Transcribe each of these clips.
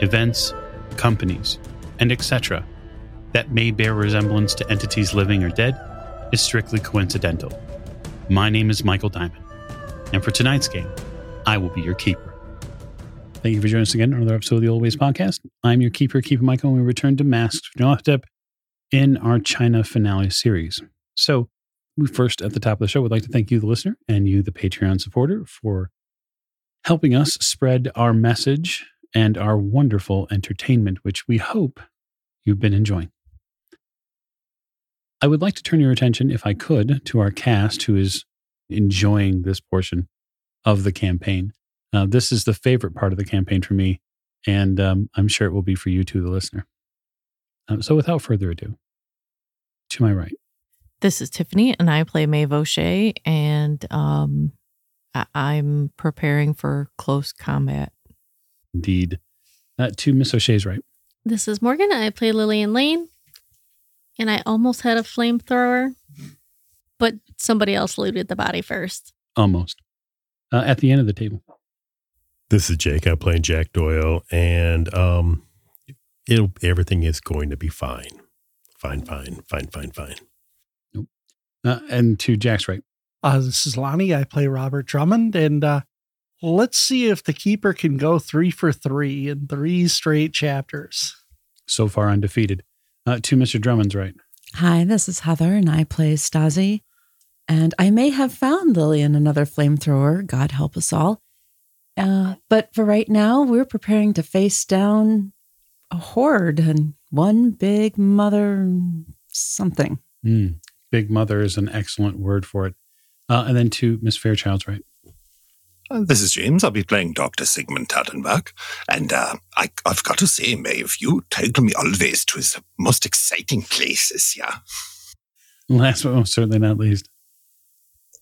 events, companies, and etc., that may bear resemblance to entities living or dead, is strictly coincidental. My name is Michael Diamond, and for tonight's game, I will be your keeper. Thank you for joining us again on another episode of the Old Ways Podcast. I'm your keeper, Keeper Michael, and we return to Masked Step in our China finale series. So, we first at the top of the show would like to thank you, the listener, and you, the Patreon supporter, for helping us spread our message and our wonderful entertainment, which we hope you've been enjoying. I would like to turn your attention, if I could, to our cast who is enjoying this portion of the campaign. Uh, this is the favorite part of the campaign for me, and um, I'm sure it will be for you too, the listener. Um, so without further ado, to my right. This is Tiffany, and I play Maeve O'Shea, and um, I- I'm preparing for close combat. Indeed. Uh, to Miss O'Shea's right. This is Morgan. I play Lillian Lane. And I almost had a flamethrower, but somebody else looted the body first. Almost. Uh, at the end of the table. This is Jake. I'm playing Jack Doyle, and um, it'll everything is going to be fine, fine, fine, fine, fine, fine. Uh, and to Jack's right. Uh, this is Lonnie. I play Robert Drummond, and uh, let's see if the keeper can go three for three in three straight chapters. So far undefeated. Uh, to Mr. Drummond's right. Hi, this is Heather, and I play Stazi. And I may have found Lillian another flamethrower, God help us all. Uh, but for right now, we're preparing to face down a horde and one big mother something. Mm. Big Mother is an excellent word for it. Uh, and then to Miss Fairchild's right. Uh, This is James. I'll be playing Dr. Sigmund Tattenbach. And uh, I, I've got to say, Maeve, you take me always to the most exciting places, yeah. Last but most certainly not least.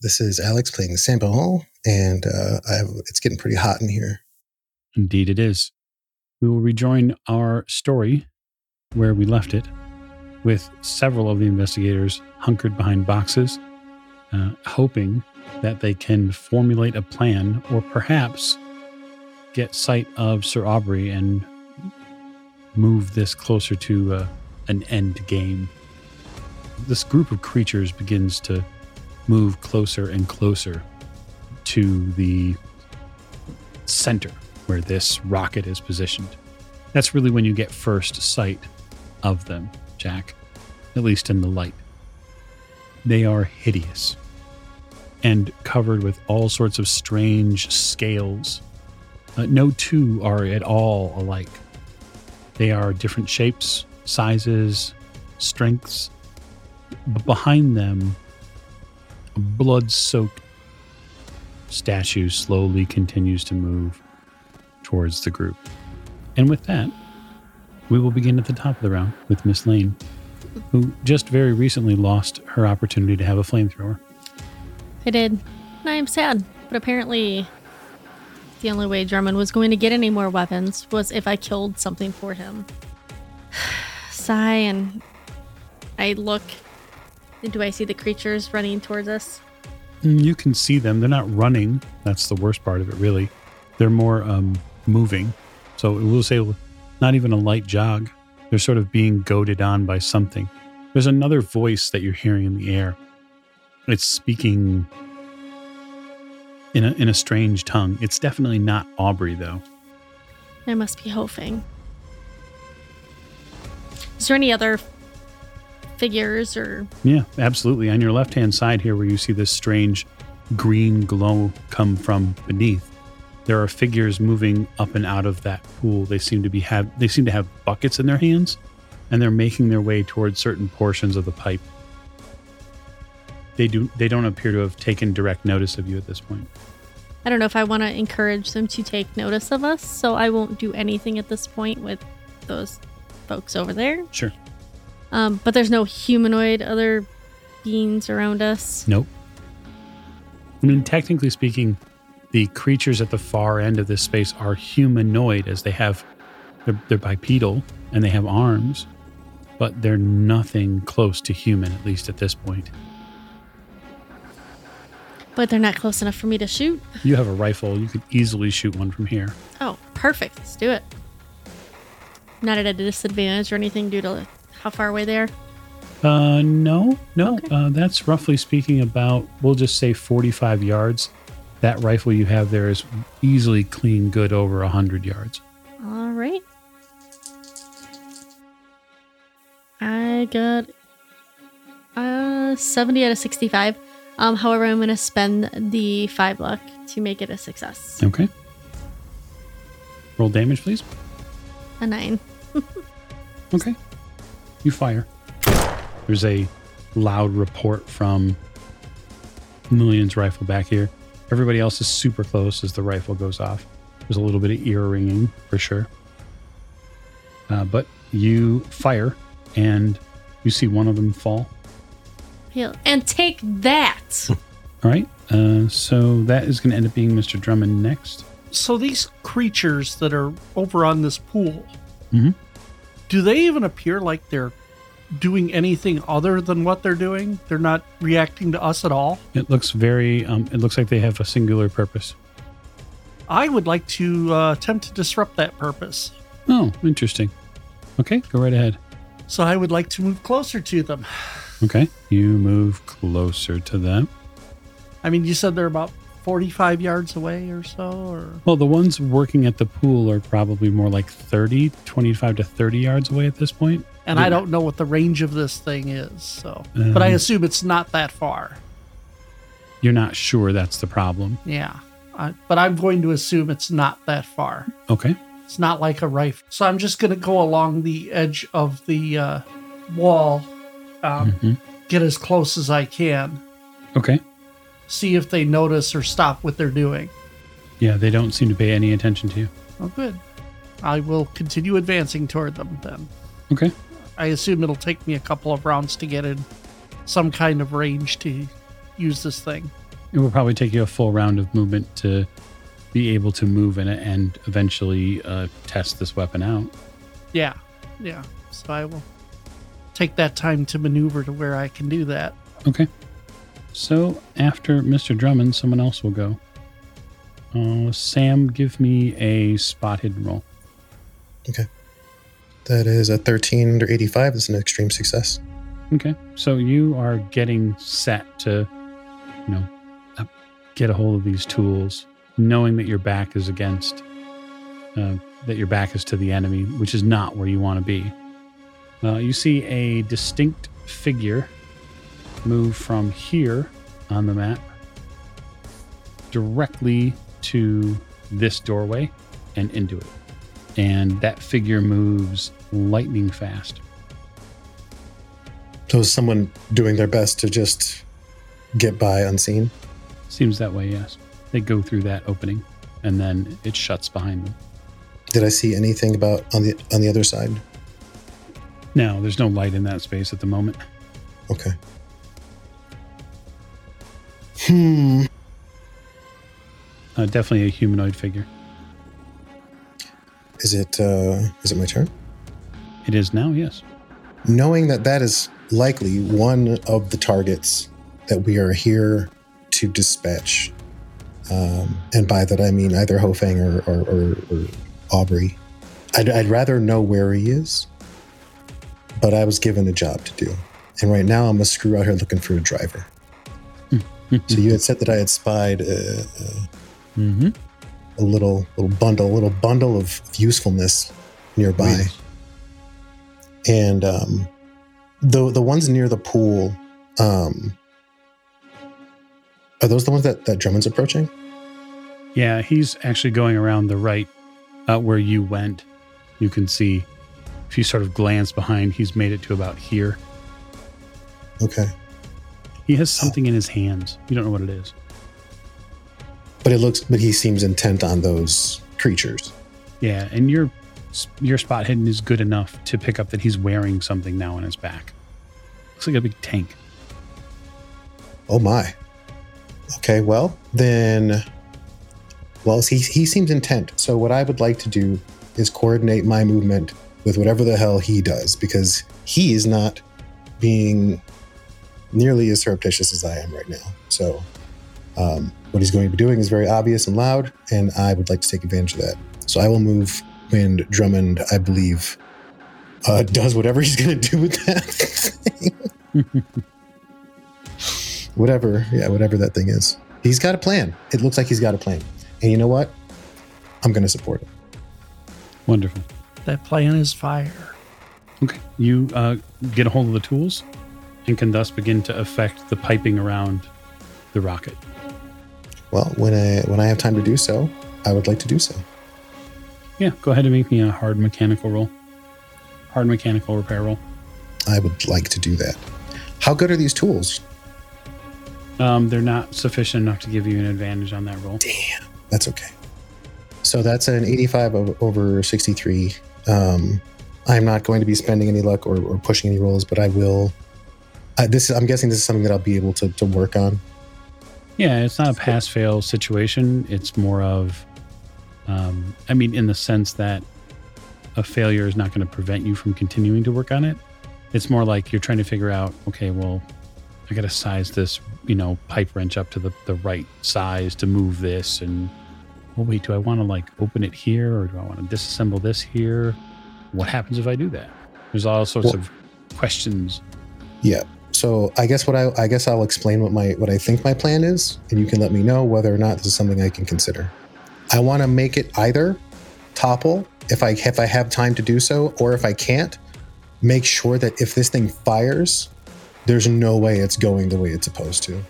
This is Alex playing the Sampo Hall, and uh, I have, it's getting pretty hot in here. Indeed, it is. We will rejoin our story where we left it with several of the investigators hunkered behind boxes, uh, hoping that they can formulate a plan or perhaps get sight of Sir Aubrey and move this closer to uh, an end game. This group of creatures begins to move closer and closer to the center where this rocket is positioned. That's really when you get first sight of them, Jack, at least in the light. They are hideous and covered with all sorts of strange scales. Uh, no two are at all alike. They are different shapes, sizes, strengths. But behind them, a blood soaked statue slowly continues to move towards the group. And with that, we will begin at the top of the round with Miss Lane, who just very recently lost her opportunity to have a flamethrower. I did. And I am sad, but apparently the only way Drummond was going to get any more weapons was if I killed something for him. Sigh, and I look. Do I see the creatures running towards us? Mm, You can see them. They're not running. That's the worst part of it, really. They're more um, moving. So we'll say not even a light jog. They're sort of being goaded on by something. There's another voice that you're hearing in the air. It's speaking in a, in a strange tongue. It's definitely not Aubrey, though. It must be Ho Fang. Is there any other figures or Yeah, absolutely. On your left hand side here, where you see this strange green glow come from beneath, there are figures moving up and out of that pool. They seem to be have they seem to have buckets in their hands, and they're making their way towards certain portions of the pipe. They do they don't appear to have taken direct notice of you at this point. I don't know if I want to encourage them to take notice of us, so I won't do anything at this point with those folks over there. Sure. Um, but there's no humanoid other beings around us. Nope. I mean, technically speaking, the creatures at the far end of this space are humanoid as they have, they're, they're bipedal and they have arms, but they're nothing close to human, at least at this point. But they're not close enough for me to shoot. You have a rifle, you could easily shoot one from here. Oh, perfect. Let's do it. Not at a disadvantage or anything due to how far away they are. Uh, no, no. Okay. Uh, that's roughly speaking about, we'll just say 45 yards. That rifle you have there is easily clean good over 100 yards. All right. I got uh 70 out of 65. Um, however, I'm going to spend the 5 luck to make it a success. Okay. Roll damage, please. A 9. Okay. You fire. There's a loud report from Lillian's rifle back here. Everybody else is super close as the rifle goes off. There's a little bit of ear ringing for sure. Uh, but you fire and you see one of them fall. Heal. And take that. All right. Uh, so that is going to end up being Mr. Drummond next. So these creatures that are over on this pool, Mhm. do they even appear like they're doing anything other than what they're doing? They're not reacting to us at all. It looks very. Um, it looks like they have a singular purpose. I would like to uh, attempt to disrupt that purpose. Oh, interesting. Okay, go right ahead. So I would like to move closer to them. Okay, you move closer to them. I mean, you said they're about 45 yards away or so, or Well, the ones working at the pool are probably more like 30, 25 to 30 yards away at this point. and I don't know what the range of this thing is. So, Um, but I assume it's not that far. You're not sure that's the problem. Yeah, I, but I'm going to assume it's not that far. Okay. It's not like a rifle. So I'm just going to go along the edge of the uh, wall, um, Mhm. get as close as I can, Okay. see if they notice or stop what they're doing. Yeah, they don't seem to pay any attention to you. Oh, good. I will continue advancing toward them then. Okay. I assume it'll take me a couple of rounds to get in some kind of range to use this thing. It will probably take you a full round of movement to be able to move in it and eventually uh, test this weapon out. Yeah, yeah. So I will take that time to maneuver to where I can do that. Okay. So after Mr. Drummond, someone else will go. Uh, Sam, give me a spot hidden roll. Okay. That is a 13 under 85. That's an extreme success. Okay. So you are getting set to, you know, uh, get a hold of these tools, knowing that your back is against, uh, that your back is to the enemy, which is not where you want to be. Uh, you see a distinct figure move from here on the map directly to this doorway and into it. And that figure moves lightning fast. So is someone doing their best to just get by unseen? Seems that way, yes. They go through that opening and then it shuts behind them. Did I see anything about on the on the other side? Now, there's no light in that space at the moment. Okay. Hmm. Uh, definitely a humanoid figure. Is it uh is it my turn? It is now, yes. Knowing that that is likely one of the targets that we are here to dispatch, um, and by that I mean either Ho Fang or, or, or, or Aubrey. I'd, I'd rather know where he is, but I was given a job to do, and right now I'm a screw out here looking for a driver. So you had said that I had spied uh, uh, mm-hmm. a little little bundle, a little bundle of usefulness nearby, and um, the the ones near the pool. Um, are those the ones that that Drummond's approaching? Yeah, he's actually going around the right uh, where you went. You can see if you sort of glance behind, he's made it to about here. Okay, He has something in his hands. You don't know what it is. But it looks, but he seems intent on those creatures. Yeah, and your your spot hidden is good enough to pick up that he's wearing something now on his back. Looks like a big tank. Oh my. Okay, well, then well, he he seems intent. So what I would like to do is coordinate my movement with whatever the hell he does because he is not being nearly as surreptitious as I am right now. So um, what he's going to be doing is very obvious and loud, and I would like to take advantage of that. So I will move when Drummond, I believe, uh, does whatever he's going to do with that thing. whatever, yeah, whatever that thing is. He's got a plan. It looks like he's got a plan. And you know what? I'm going to support it. Wonderful. That plan is fire. Okay. You uh, get a hold of the tools and can thus begin to affect the piping around the rocket. Well, when I when I have time to do so, I would like to do so. Yeah, go ahead and make me a hard mechanical roll. Hard mechanical repair roll. I would like to do that. How good are these tools? Um, they're not sufficient enough to give you an advantage on that roll. Damn, that's okay. So that's an 85 over 63. Um, I'm not going to be spending any luck or, or pushing any rolls, but I will. This I'm guessing this is something that I'll be able to, to work on. Yeah, it's not a pass fail situation. It's more of, um, I mean, in the sense that a failure is not going to prevent you from continuing to work on it. It's more like you're trying to figure out, okay, well, I got to size this, you know, pipe wrench up to the, the right size to move this. And, well, wait, do I want to like open it here or do I want to disassemble this here? What happens if I do that? There's all sorts Well- of questions. Yeah. So I guess what I I guess I'll explain what my what I think my plan is, and you can let me know whether or not this is something I can consider. I want to make it either topple if I if I have time to do so, or if I can't, make sure that if this thing fires, there's no way it's going the way it's supposed to.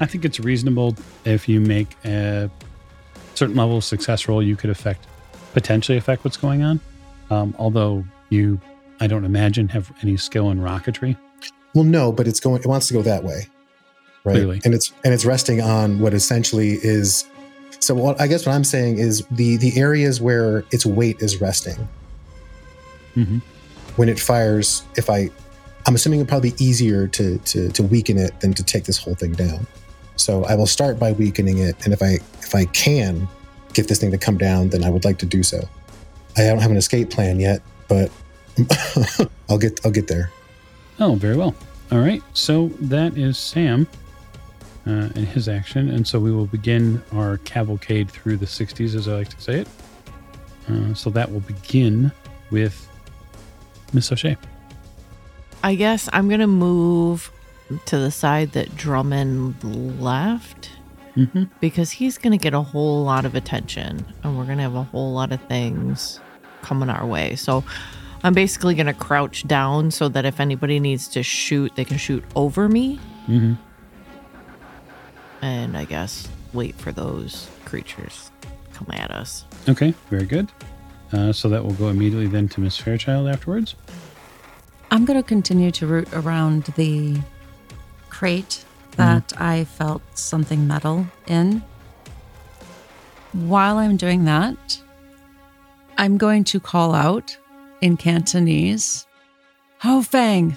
I think it's reasonable if you make a certain level of success roll, you could affect potentially affect what's going on. Um, although you, I don't imagine have any skill in rocketry. Well, no, but it's going. It wants to go that way, right? Clearly. And it's and it's resting on what essentially is. So what I guess what I'm saying is the the areas where its weight is resting Mhm. when it fires. If I, I'm assuming it'd probably be easier to to to weaken it than to take this whole thing down. So I will start by weakening it, and if I if I can get this thing to come down, then I would like to do so. I don't have an escape plan yet, but I'll get I'll get there. Oh, very well. All right. So that is Sam uh, and his action. And so we will begin our cavalcade through the 60s, as I like to say it. Uh, so that will begin with Miss O'Shea. I guess I'm gonna move to the side that Drummond left Mm-hmm. because he's gonna get a whole lot of attention, and we're gonna have a whole lot of things coming our way. So I'm basically gonna crouch down so that if anybody needs to shoot, they can shoot over me, Mm-hmm. and I guess wait for those creatures come at us. Okay, very good. Uh, so that will go immediately then to Miss Fairchild afterwards. I'm going to continue to root around the crate mm-hmm. that I felt something metal in. While I'm doing that, I'm going to call out in Cantonese Ho Fang,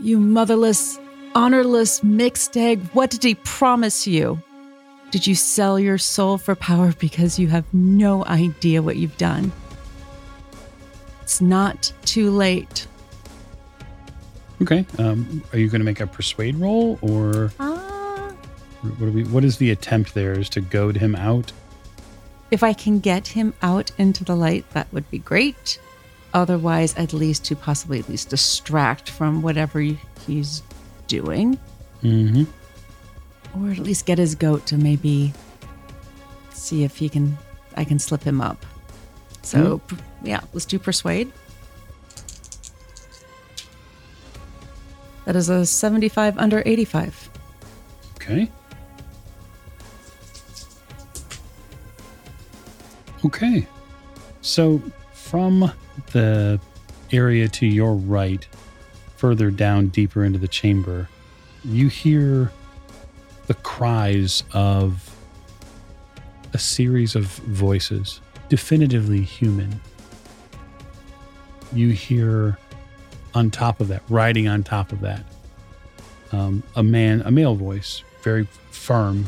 you motherless, honorless mixed egg, what did he promise you? Did you sell your soul for power because you have no idea what you've done? It's not too late. Okay. Um, are you going to make a persuade roll, or Ah. what? Are we, what is the attempt there? Is to goad him out? If I can get him out into the light, that would be great. Otherwise, at least to possibly at least distract from whatever he's doing, Mm-hmm. or at least get his goat to maybe see if he can. I can slip him up. So p- yeah, let's do persuade. That is a seventy-five under eighty-five. Okay. Okay. So from the area to your right, further down deeper into the chamber, you hear the cries of a series of voices, definitively human. You hear on top of that, riding on top of that, um, a man, a male voice, very firm.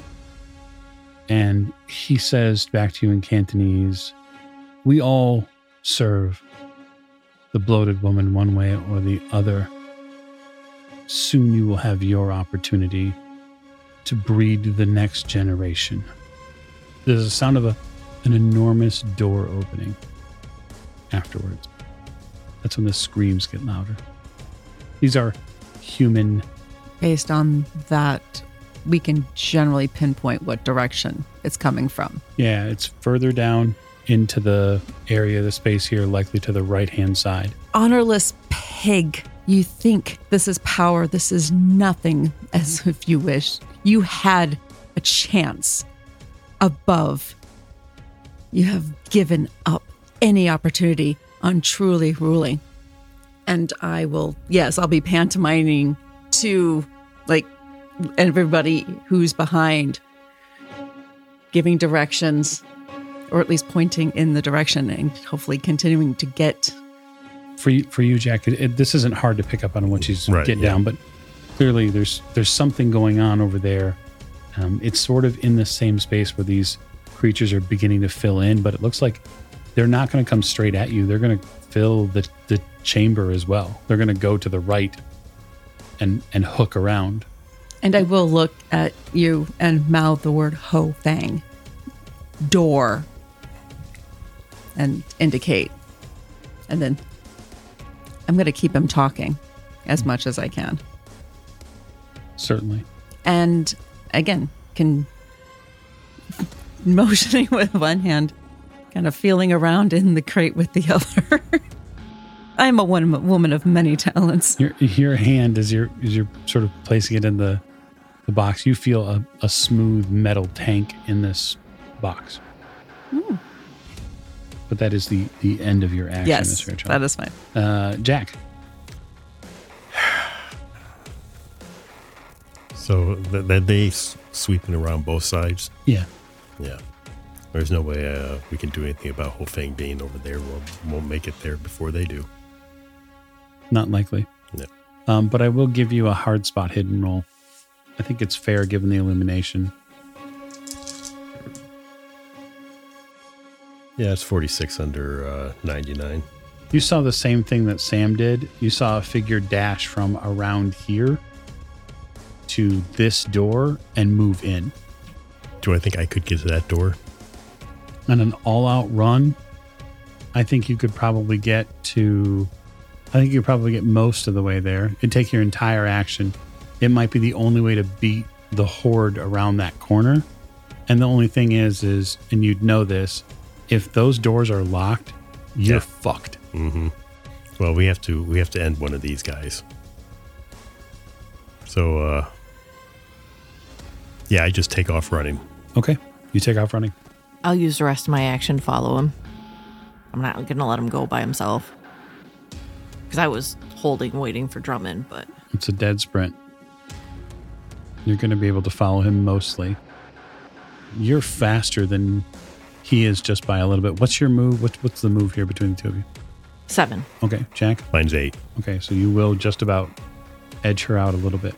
And he says back to you in Cantonese, We all serve the bloated woman one way or the other. Soon you will have your opportunity to breed the next generation. There's a sound of a, an enormous door opening afterwards. That's when the screams get louder. These are human. Based on that, we can generally pinpoint what direction it's coming from. Yeah, it's further down into the area, of the space here, likely to the right hand side. Honorless pig. You think this is power, this is nothing, as if you wish. You had a chance above. You have given up any opportunity on truly ruling. And I will, yes, I'll be pantomiming to like everybody who's behind, giving directions, or at least pointing in the direction and hopefully continuing to get. For you, for you, Jack, it, it, this isn't hard to pick up on once you Right, get yeah. down, but clearly there's there's something going on over there. Um, it's sort of in the same space where these creatures are beginning to fill in, but it looks like they're not going to come straight at you. They're going to fill the the chamber as well. They're going to go to the right and and hook around. And I will look at you and mouth the word ho fang. Door. And indicate. And then I'm going to keep him talking as much as I can. Certainly. And again, can motioning with one hand, kind of feeling around in the crate with the other. I'm a one, woman of many talents. Your your hand as you're as you're sort of placing it in the the box, you feel a, a smooth metal tank in this box. But that is the the end of your action, yes, Miss Fairchild. that is fine. uh, Jack. So th- that they sweeping around both sides. Yeah. Yeah. There's no way uh, we can do anything about Ho Fang being over there. We'll, we'll make it there before they do. Not likely. No. Um, but I will give you a hard spot hidden roll. I think it's fair given the illumination. Yeah, it's 46 under uh, 99. You saw the same thing that Sam did. You saw a figure dash from around here to this door and move in. Do I think I could get to that door? On an all out run, I think you could probably get to, I think you could probably get most of the way there. It'd take your entire action. It might be the only way to beat the horde around that corner. And the only thing is, is, and you'd know this, if those doors are locked, you're Yeah. fucked. Mm-hmm. Well, we have to we have to end one of these guys. So, uh, yeah, I just take off running. Okay. You take off running. I'll use the rest of my action to follow him. I'm not gonna let him go by himself. Because I was holding, waiting for Drummond, but It's a dead sprint. You're going to be able to follow him mostly. You're faster than he is just by a little bit. What's your move? What's, what's the move here between the two of you? seven. Okay, Jack. Mine's eight. Okay, so you will just about edge her out a little bit.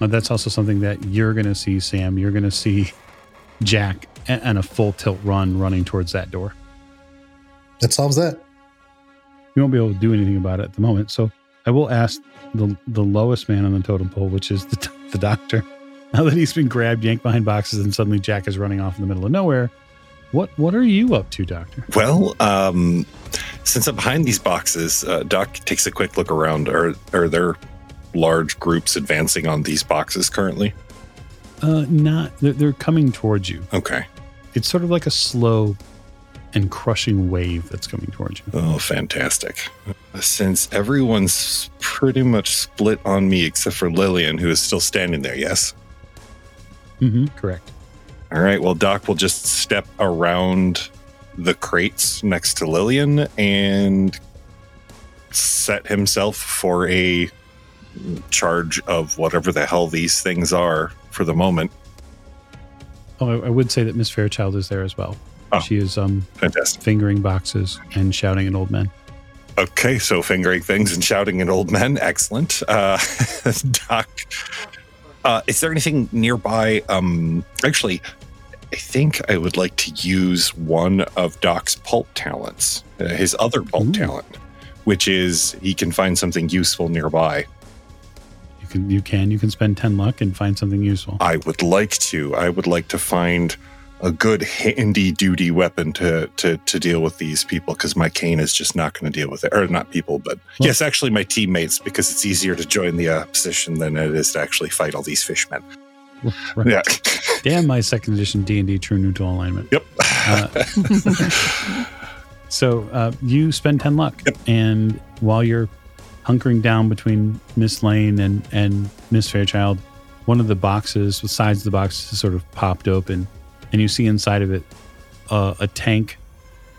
But that's also something that you're going to see, Sam. You're going to see Jack a- and a full tilt run running towards that door. That solves that. You won't be able to do anything about it at the moment. So I will ask the the lowest man on the totem pole, which is the, the doctor. Now that he's been grabbed, yanked behind boxes, and suddenly Jack is running off in the middle of nowhere. What what are you up to, Doctor? Well, um, since I'm behind these boxes, uh, Doc takes a quick look around. Are are there large groups advancing on these boxes currently? Uh, not they're, they're coming towards you. Okay. It's sort of like a slow and crushing wave that's coming towards you. Oh, fantastic. Since everyone's pretty much split on me except for Lillian, who is still standing there, yes? Mm-hmm. Correct. All right. Well, Doc will just step around the crates next to Lillian and set himself for a charge of whatever the hell these things are for the moment. Oh, I, would say that Miss Fairchild is there as well. Oh. She is um, Fantastic. fingering boxes and shouting at old men. Okay, so fingering things and shouting at old men. Excellent. Uh, Doc, uh, is there anything nearby? Um, actually, I think I would like to use one of Doc's pulp talents, uh, his other pulp Ooh. talent, which is he can find something useful nearby. You can you can you can spend ten luck and find something useful. I would like to. I would like to find a good handy duty weapon to to to deal with these people because my cane is just not going to deal with it. Or not people, but Well- yes, actually my teammates because it's easier to join the opposition than it is to actually fight all these fishmen. Right. Yeah. Damn my second edition D and D True Neutral alignment. yep. So uh, you spend ten luck, and while you're hunkering down between Miss Lane and and Miss Fairchild, one of the boxes, the sides of the box, is sort of popped open, and you see inside of it uh, a tank,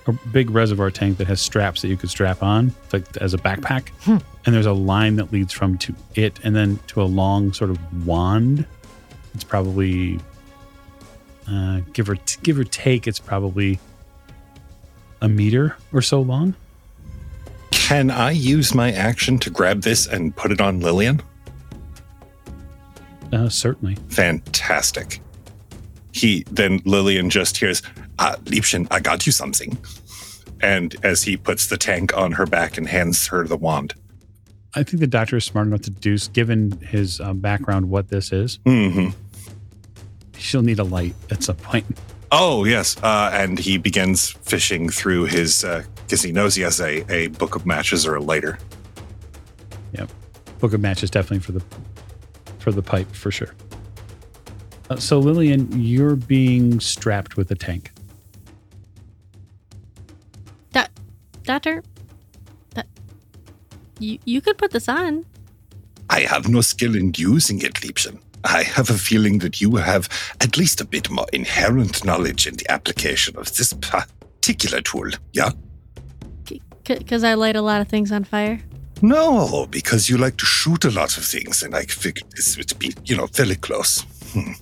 a big reservoir tank that has straps that you could strap on, like as a backpack. And there's a line that leads from to it, and then to a long sort of wand. It's probably uh, give or give or take. It's probably a meter or so long. Can I use my action to grab this and put it on Lillian? Uh, certainly. Fantastic. He then Lillian just hears, uh, Liebchen, I got you something. And as he puts the tank on her back and hands her the wand. I think the doctor is smart enough to deduce, given his um, background, what this is. hmm She'll need a light at some point. Oh, yes. Uh, and he begins fishing through his, because he knows he has a, a book of matches or a lighter. Yep, book of matches definitely for the for the pipe for sure. Uh, so Lillian, you're being strapped with a tank. That, Doctor, that you you could put this on. I have no skill in using it, Liebchen. I have a feeling that you have at least a bit more inherent knowledge in the application of this particular tool, yeah? Because I light a lot of things on fire. No, because you like to shoot a lot of things, and I figured this would be, you know, fairly close. Hmm.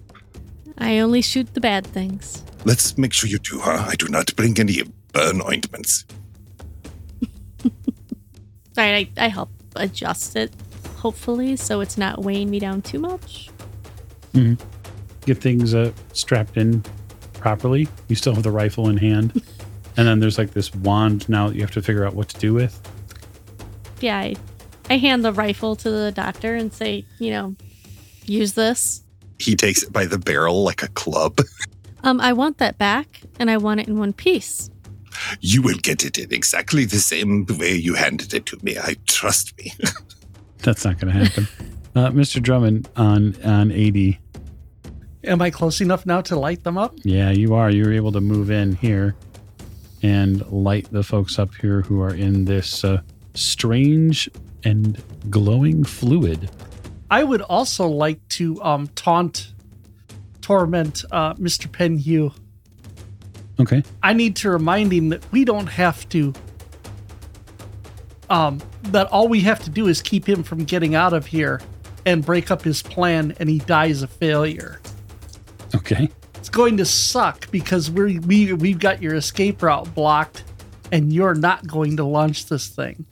I only shoot the bad things. Let's make sure you do, huh? I do not bring any burn ointments. Right, I, I help adjust it, hopefully, so it's not weighing me down too much. Get things uh, strapped in properly. You still have the rifle in hand, and then there's like this wand now that you have to figure out what to do with. Yeah, I, I hand the rifle to the doctor and say, you know, use this. He takes it by the barrel like a club. Um, I want that back, and I want it in one piece. You will get it in exactly the same way you handed it to me. I trust me. That's not going to happen. uh, Mr. Drummond on on AD. Am I close enough now to light them up? Yeah, you are. You're able to move in here and light the folks up here who are in this uh, strange and glowing fluid. I would also like to um, taunt, torment uh, Mr. Penhew. Okay. I need to remind him that we don't have to. Um, that all we have to do is keep him from getting out of here and break up his plan, and he dies a failure. Okay. It's going to suck because we we we've got your escape route blocked, and you're not going to launch this thing.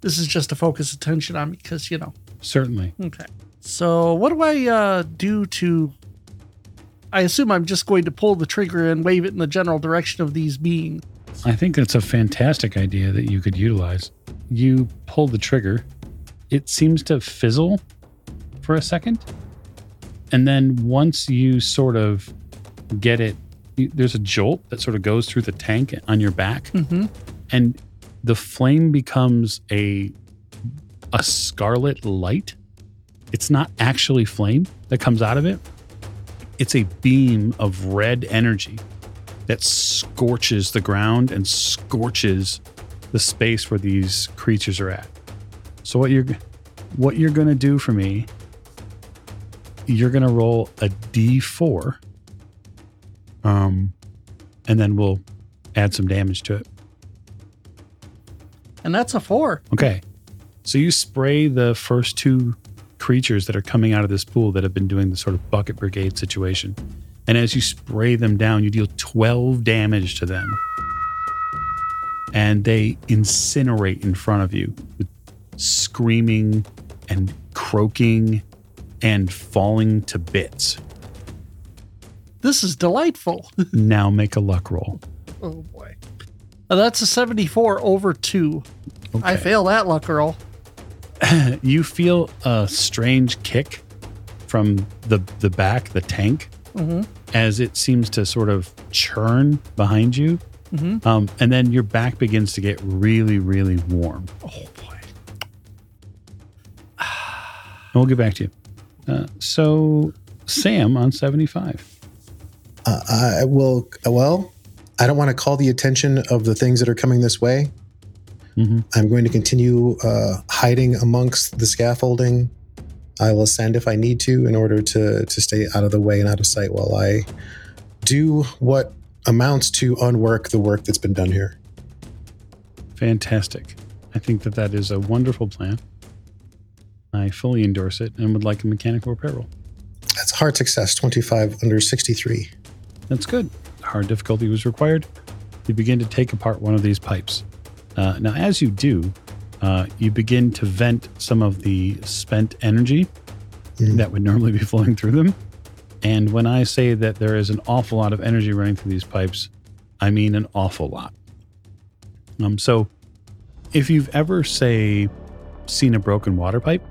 This is just to focus attention on me, because you know. Certainly. Okay. So what do I uh, do to? I assume I'm just going to pull the trigger and wave it in the general direction of these beings. I think that's a fantastic idea that you could utilize. You pull the trigger, it seems to fizzle for a second. And then once you sort of get it, there's a jolt that sort of goes through the tank on your back. Mm-hmm. and the flame becomes a a scarlet light. It's not actually flame that comes out of it. It's a beam of red energy that scorches the ground and scorches the space where these creatures are at. So what you're what you're going to do for me you're going to roll a d4 um and then we'll add some damage to it. And that's a four. Okay. So you spray the first two creatures that are coming out of this pool that have been doing the sort of bucket brigade situation. And as you spray them down, you deal 12 damage to them. And they incinerate in front of you with screaming and croaking and falling to bits. This is delightful. now make a luck roll. Oh boy. Uh, that's a 74 over 2. I fail that luck roll. you feel a strange kick from the the back, the tank, Mhm. as it seems to sort of churn behind you, Mhm. um, and then your back begins to get really, really warm. Oh boy. And we'll get back to you. Uh, so, Sam on seventy five. Uh, I will. Well, I don't want to call the attention of the things that are coming this way. Mhm. I'm going to continue uh, hiding amongst the scaffolding. I will ascend if I need to in order to to stay out of the way and out of sight while I do what amounts to unwork the work that's been done here. Fantastic. I think that that is a wonderful plan. I fully endorse it and would like a mechanical repair roll. That's a hard success. 25 under 63. That's good. Hard difficulty was required. You begin to take apart one of these pipes. Uh, now, as you do, uh, you begin to vent some of the spent energy Mm. that would normally be flowing through them. And when I say that there is an awful lot of energy running through these pipes, I mean an awful lot. Um, so, if you've ever, say, seen a broken water pipe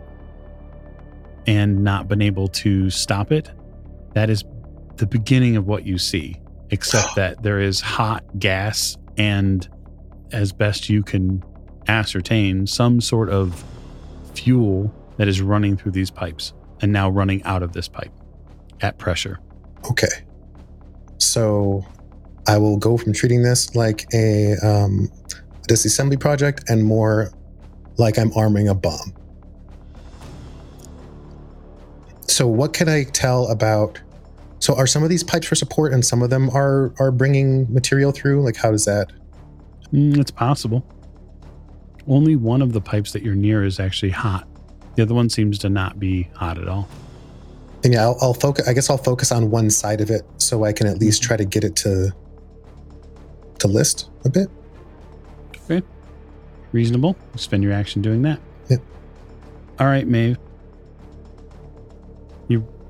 and not been able to stop it, that is the beginning of what you see, except that there is hot gas and, as best you can ascertain, some sort of fuel that is running through these pipes and now running out of this pipe at pressure. Okay. So I will go from treating this like a um, disassembly project and more like I'm arming a bomb. So what can I tell about? So are some of these pipes for support and some of them are are bringing material through? Like how does that? Mm, it's possible. Only one of the pipes that you're near is actually hot. The other one seems to not be hot at all. And yeah, I'll, I'll focus. I guess I'll focus on one side of it so I can at least try to get it to to list a bit. Okay, reasonable. Spend your action doing that. Yep. All right, Maeve.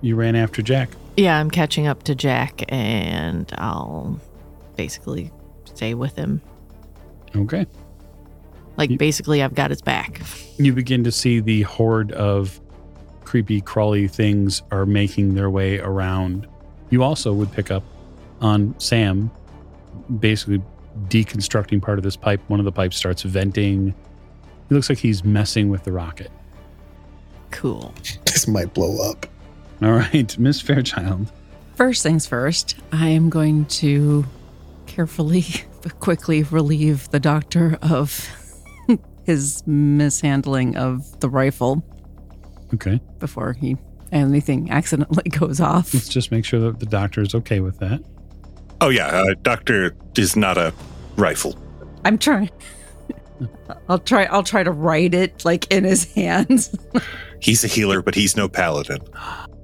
You you ran after Jack. Yeah, I'm catching up to Jack and I'll basically stay with him. Okay. Like, You- basically, I've got his back. You begin to see the horde of creepy crawly things are making their way around. You also would pick up on Sam basically deconstructing part of this pipe. One of the pipes starts venting. It looks like he's messing with the rocket. Cool. This might blow up. All right, Miss Fairchild. First things first, I am going to carefully but quickly relieve the doctor of his mishandling of the rifle Okay, before he anything accidentally goes off. let's just make sure that the doctor is okay with that. Oh yeah, uh, Doctor is not a rifle. I'm trying. I'll try. I'll try to write it like in his hands. He's a healer, but he's no paladin.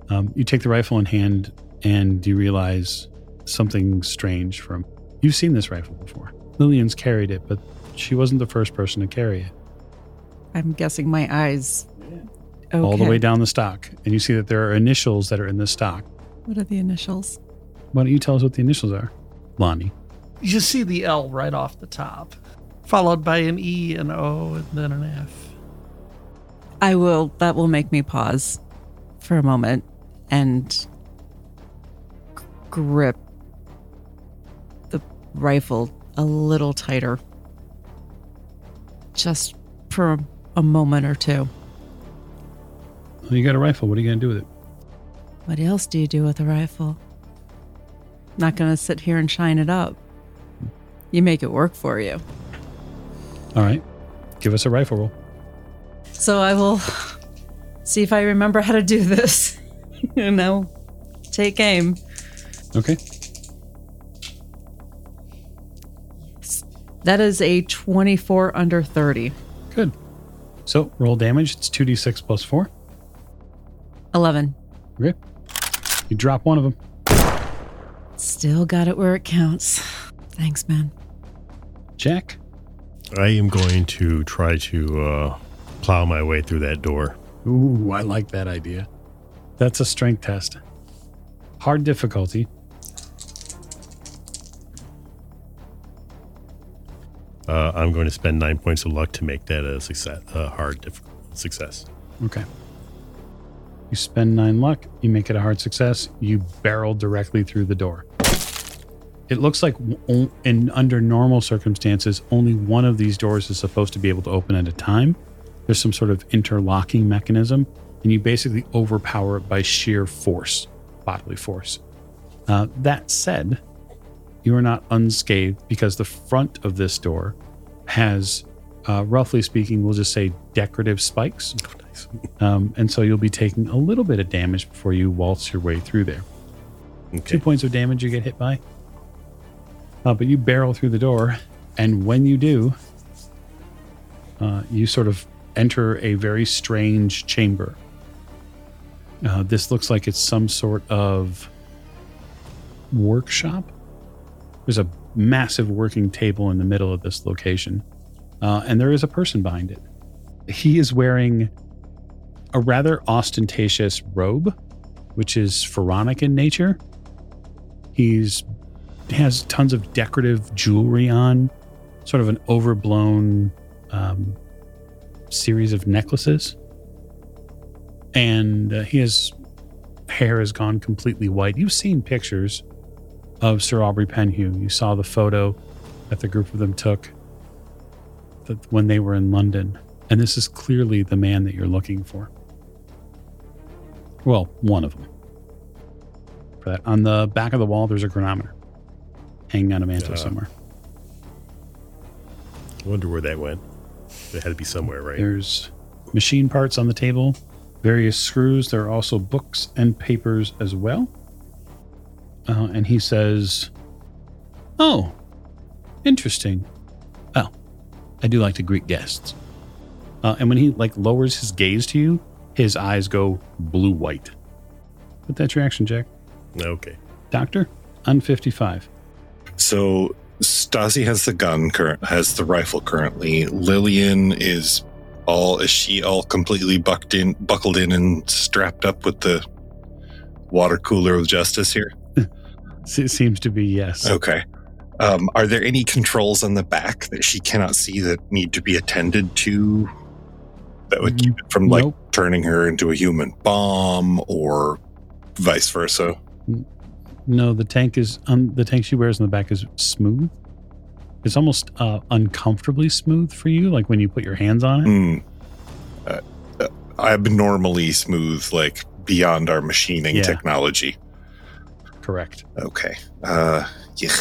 Um, you take the rifle in hand and you realize something strange from. You've seen this rifle before. Lillian's carried it, but she wasn't the first person to carry it. I'm guessing my eyes. Okay. All the way down the stock. And you see that there are initials that are in the stock. What are the initials? Why don't you tell us what the initials are? Lonnie. You see the L right off the top, followed by an E, an O, and then an F. I will. That will make me pause for a moment and grip the rifle a little tighter, just for a moment or two. Well, you got a rifle. What are you going to do with it? What else do you do with a rifle? Not going to sit here and shine it up. You make it work for you. All right. Give us a rifle roll. So I will see if I remember how to do this. you know, take aim. Okay. That is a 24 under 30. Good. So roll damage. It's 2d6 plus 4. 11. Okay. You drop one of them. Still got it where it counts. Thanks, man. Jack, I am going to try to uh, plow my way through that door. Ooh, I like that idea. That's a strength test. Hard difficulty. Uh, I'm going to spend nine points of luck to make that a success, a hard diff- success. Okay. You spend nine luck, you make it a hard success, you barrel directly through the door. It looks like in under normal circumstances, only one of these doors is supposed to be able to open at a time. There's some sort of interlocking mechanism, and you basically overpower it by sheer force, bodily force. Uh, that said, you are not unscathed because the front of this door has, uh, roughly speaking, we'll just say decorative spikes. Um, and so you'll be taking a little bit of damage before you waltz your way through there. Two points of damage you get hit by. Uh, but you barrel through the door, and when you do, uh, you sort of enter a very strange chamber. Uh, this looks like it's some sort of workshop. There's a massive working table in the middle of this location, uh, and there is a person behind it. He is wearing a rather ostentatious robe, which is pharaonic in nature. He's has tons of decorative jewelry on, sort of an overblown um, series of necklaces, and uh, has hair has gone completely white. You've seen pictures of Sir Aubrey Penhew. You saw the photo that the group of them took that when they were in London, and this is clearly the man that you're looking for. Well, one of them. For that, on the back of the wall, there's a chronometer hanging on a mantle Uh, somewhere. I wonder where that went. It had to be somewhere, right? There's machine parts on the table, various screws. There are also books and papers as well. Uh, and he says, "Oh, interesting. Well, I do like to greet guests." Uh, and when he like lowers his gaze to you, his eyes go blue white. But that's your action, Jack. Okay. Doctor, I'm fifty-five. So Stazi has the gun current has the rifle currently. Lillian is all is she all completely bucked in buckled in and strapped up with the water cooler of justice here? Se- seems to be yes. Okay. Um, are there any controls on the back that she cannot see that need to be attended to that would keep it from like Nope. turning her into a human bomb or vice versa? No, the tank is um, the tank she wears in the back is smooth. It's almost uh, uncomfortably smooth for you, like when you put your hands on it. Hmm. Uh, uh, abnormally smooth, like beyond our machining Yeah. technology. Correct. Okay. Uh, yeah.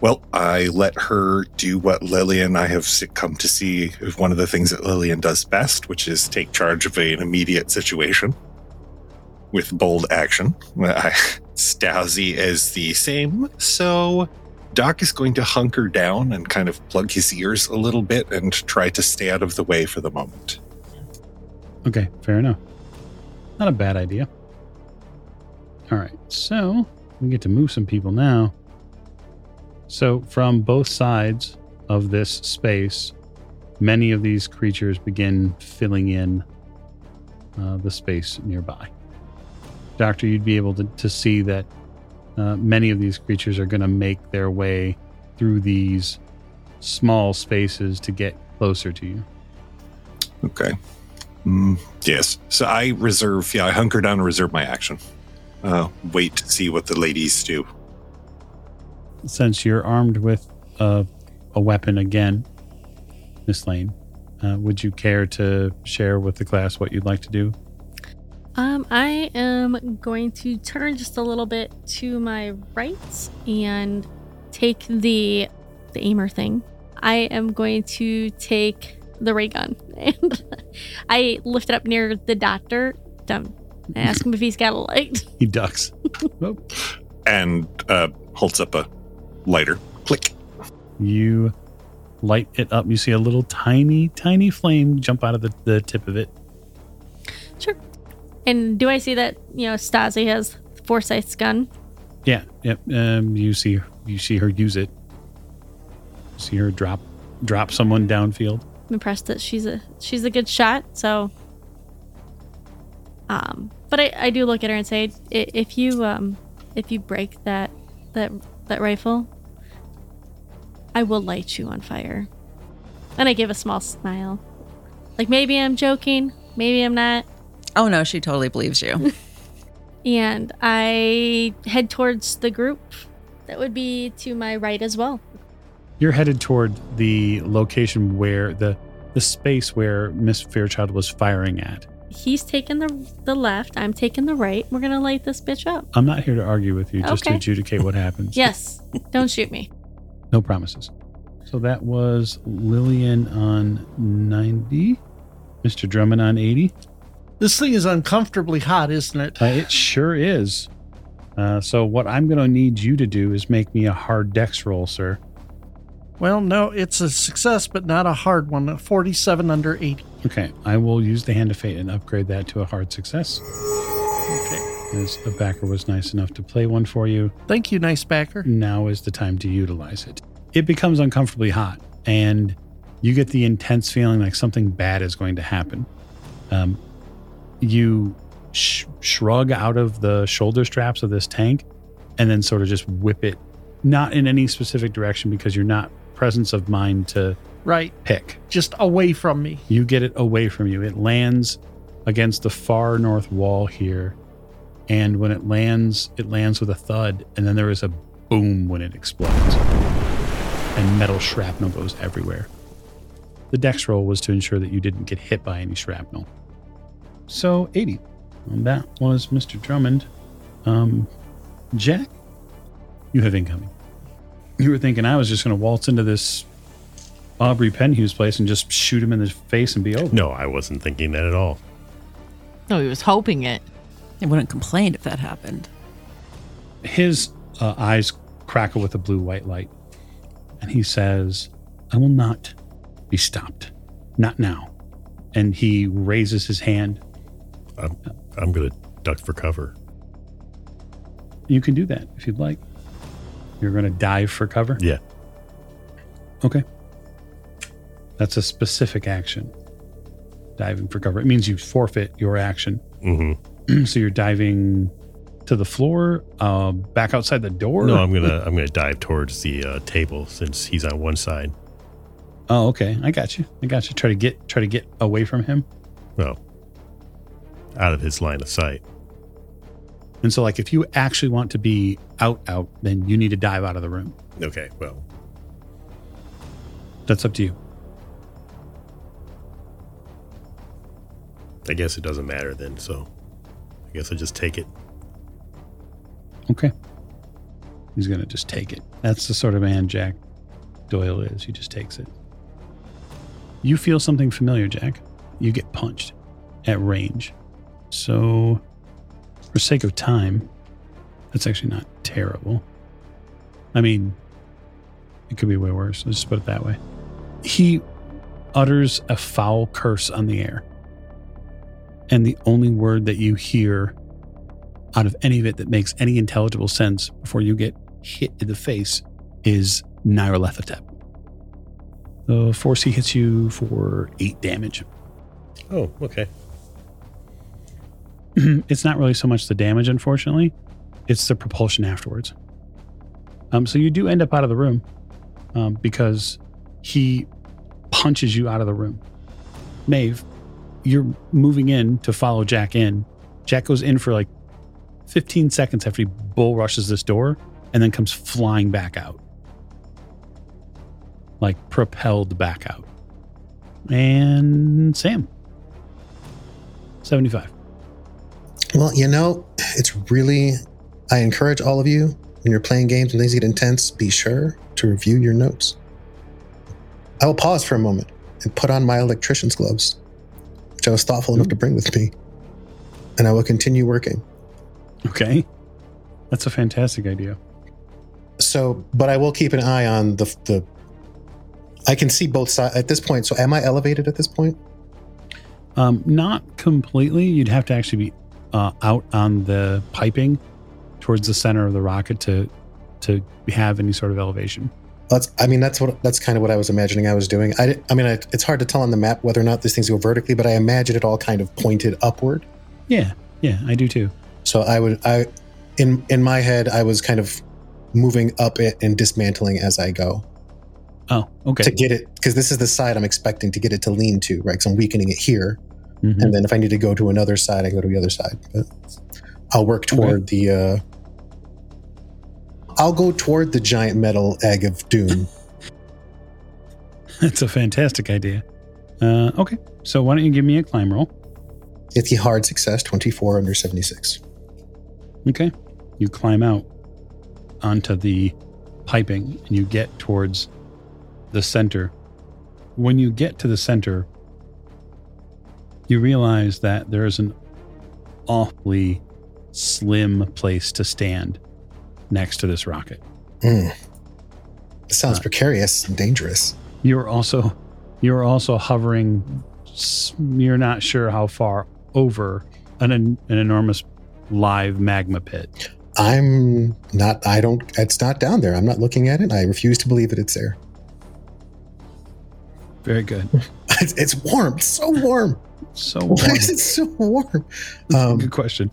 Well, I let her do what Lillian and I have come to see is one of the things that Lillian does best, which is take charge of an immediate situation with bold action. I, Stazi is the same, so Doc is going to hunker down and kind of plug his ears a little bit and try to stay out of the way for the moment. Okay, fair enough. Not a bad idea. All right, so we get to move some people now. So, from both sides of this space, many of these creatures begin filling in uh, the space nearby. Doctor, you'd be able to, to see that uh, many of these creatures are going to make their way through these small spaces to get closer to you. Okay. Mm, yes. So I reserve, yeah, I hunker down and reserve my action. Uh, wait to see what the ladies do. since you're armed with a, a weapon again, Miss Lane, uh, would you care to share with the class what you'd like to do? Um, I am going to turn just a little bit to my right and take the the aimer thing. I am going to take the ray gun and I lift it up near the doctor. Um, ask him if he's got a light. He ducks. Oh, And uh, holds up a lighter. Click. you light it up. You see a little tiny, tiny flame jump out of the, the tip of it. And do I see that you know Stazi has Forsyth's gun? Yeah, yep. Um, you see, you see her use it. See her drop, drop someone downfield. I'm impressed that she's a she's a good shot. So, um, but I, I do look at her and say, if you um if you break that that that rifle, I will light you on fire. And I give a small smile, like maybe I'm joking, maybe I'm not. Oh no, she totally believes you. And I head towards the group that would be to my right as well. You're headed toward the location where the the space where Miss Fairchild was firing at. He's taking the the left. I'm taking the right. We're gonna light this bitch up. I'm not here to argue with you, just to Okay. adjudicate what happens. Yes. Don't shoot me. No promises. So that was Lillian on 90, Mr. Drummond on 80. This thing is uncomfortably hot, isn't it? Uh, it sure is. Uh, so what I'm going to need you to do is make me a hard dex roll, sir. Well, no, it's a success, but not a hard one. A 47 under 80. Okay, I will use the hand of fate and upgrade that to a hard success. Okay. As a backer was nice enough to play one for you, Thank you, nice backer. now is the time to utilize it. It becomes uncomfortably hot, and you get the intense feeling like something bad is going to happen. Um, you sh- shrug out of the shoulder straps of this tank, and then sort of just whip it, not in any specific direction because you're not presence of mind to Right. pick. Just away from me. You get it away from you. It lands against the far north wall here. And when it lands, it lands with a thud, and then there is a boom when it explodes. And metal shrapnel goes everywhere. The dex roll was to ensure that you didn't get hit by any shrapnel. So 80. And that was Mr. Drummond. Um, Jack, you have incoming. You were thinking I was just going to waltz into this Aubrey Penhew's place and just shoot him in the face and be over. No, I wasn't thinking that at all. No, he was hoping it. I wouldn't complain if that happened. His uh, eyes crackle with a blue white light, and he says, I will not be stopped. Not now. And he raises his hand. I'm, I'm going to duck for cover. You can do that if you'd like. You're going to dive for cover? Yeah. Okay. That's a specific action. Diving for cover. It means you forfeit your action. hmm so you're diving to the floor, uh, back outside the door? No, I'm gonna I'm gonna dive towards the uh, table since he's on one side. Oh, okay. I got you. I got you. Try to get try to get away from him. Well, out of his line of sight. And so like if you actually want to be out out, then you need to dive out of the room. Okay. Well, That's up to you. I guess it doesn't matter then. So, I guess I just take it. Okay. He's going to just take it. That's the sort of man Jack Doyle is. He just takes it. You feel something familiar, Jack. You get punched at range. So, for sake of time, that's actually not terrible. I mean, it could be way worse. Let's just put it that way. He utters a foul curse on the air. And the only word that you hear out of any of it that makes any intelligible sense before you get hit in the face is Nyarlathotep. The force he hits you for eight damage. Oh, okay. it's not really so much the damage, unfortunately. It's the propulsion afterwards. Um, so you do end up out of the room um, because he punches you out of the room. Maeve, you're moving in to follow Jack in. Jack goes in for like 15 seconds after he bull rushes this door and then comes flying back out. Like propelled back out. And Sam, 75. Well, you know, it's really, I encourage all of you when you're playing games and things get intense, be sure to review your notes. I will pause for a moment and put on my electrician's gloves, which I was thoughtful enough to bring with me, and I will continue working. Okay. That's a fantastic idea. So, but I will keep an eye on the, the, I can see both sides at this point. So, am I elevated at this point? Um, not completely. You'd have to actually be uh, out on the piping towards the center of the rocket to to have any sort of elevation. That's, I mean, that's what that's kind of what I was imagining I was doing. I, I mean, I, it's hard to tell on the map whether or not these things go vertically, but I imagine it all kind of pointed upward. Yeah, yeah, I do too. So I would, I, in in my head, I was kind of moving up it and dismantling as I go Oh, okay. to get it because this is the side I'm expecting to get it to lean to, right? Because I'm weakening it here, Mhm. and then if I need to go to another side, I go to the other side. But I'll work toward the. uh I'll go toward the giant metal egg of doom. That's a fantastic idea. Uh, okay, so why don't you give me a climb roll? It's a hard success, 24 under 76. Okay. You climb out onto the piping and you get towards the center. When you get to the center, you realize that there is an awfully slim place to stand next to this rocket. Mm. It sounds Uh, precarious and dangerous. You're also you're also hovering you're not sure how far over an an enormous live magma pit. I'm not, I don't, it's not down there. I'm not looking at it. I refuse to believe that it's there. Very good. It's, it's warm. It's so warm. So warm. Why is it so warm? Um, Good question.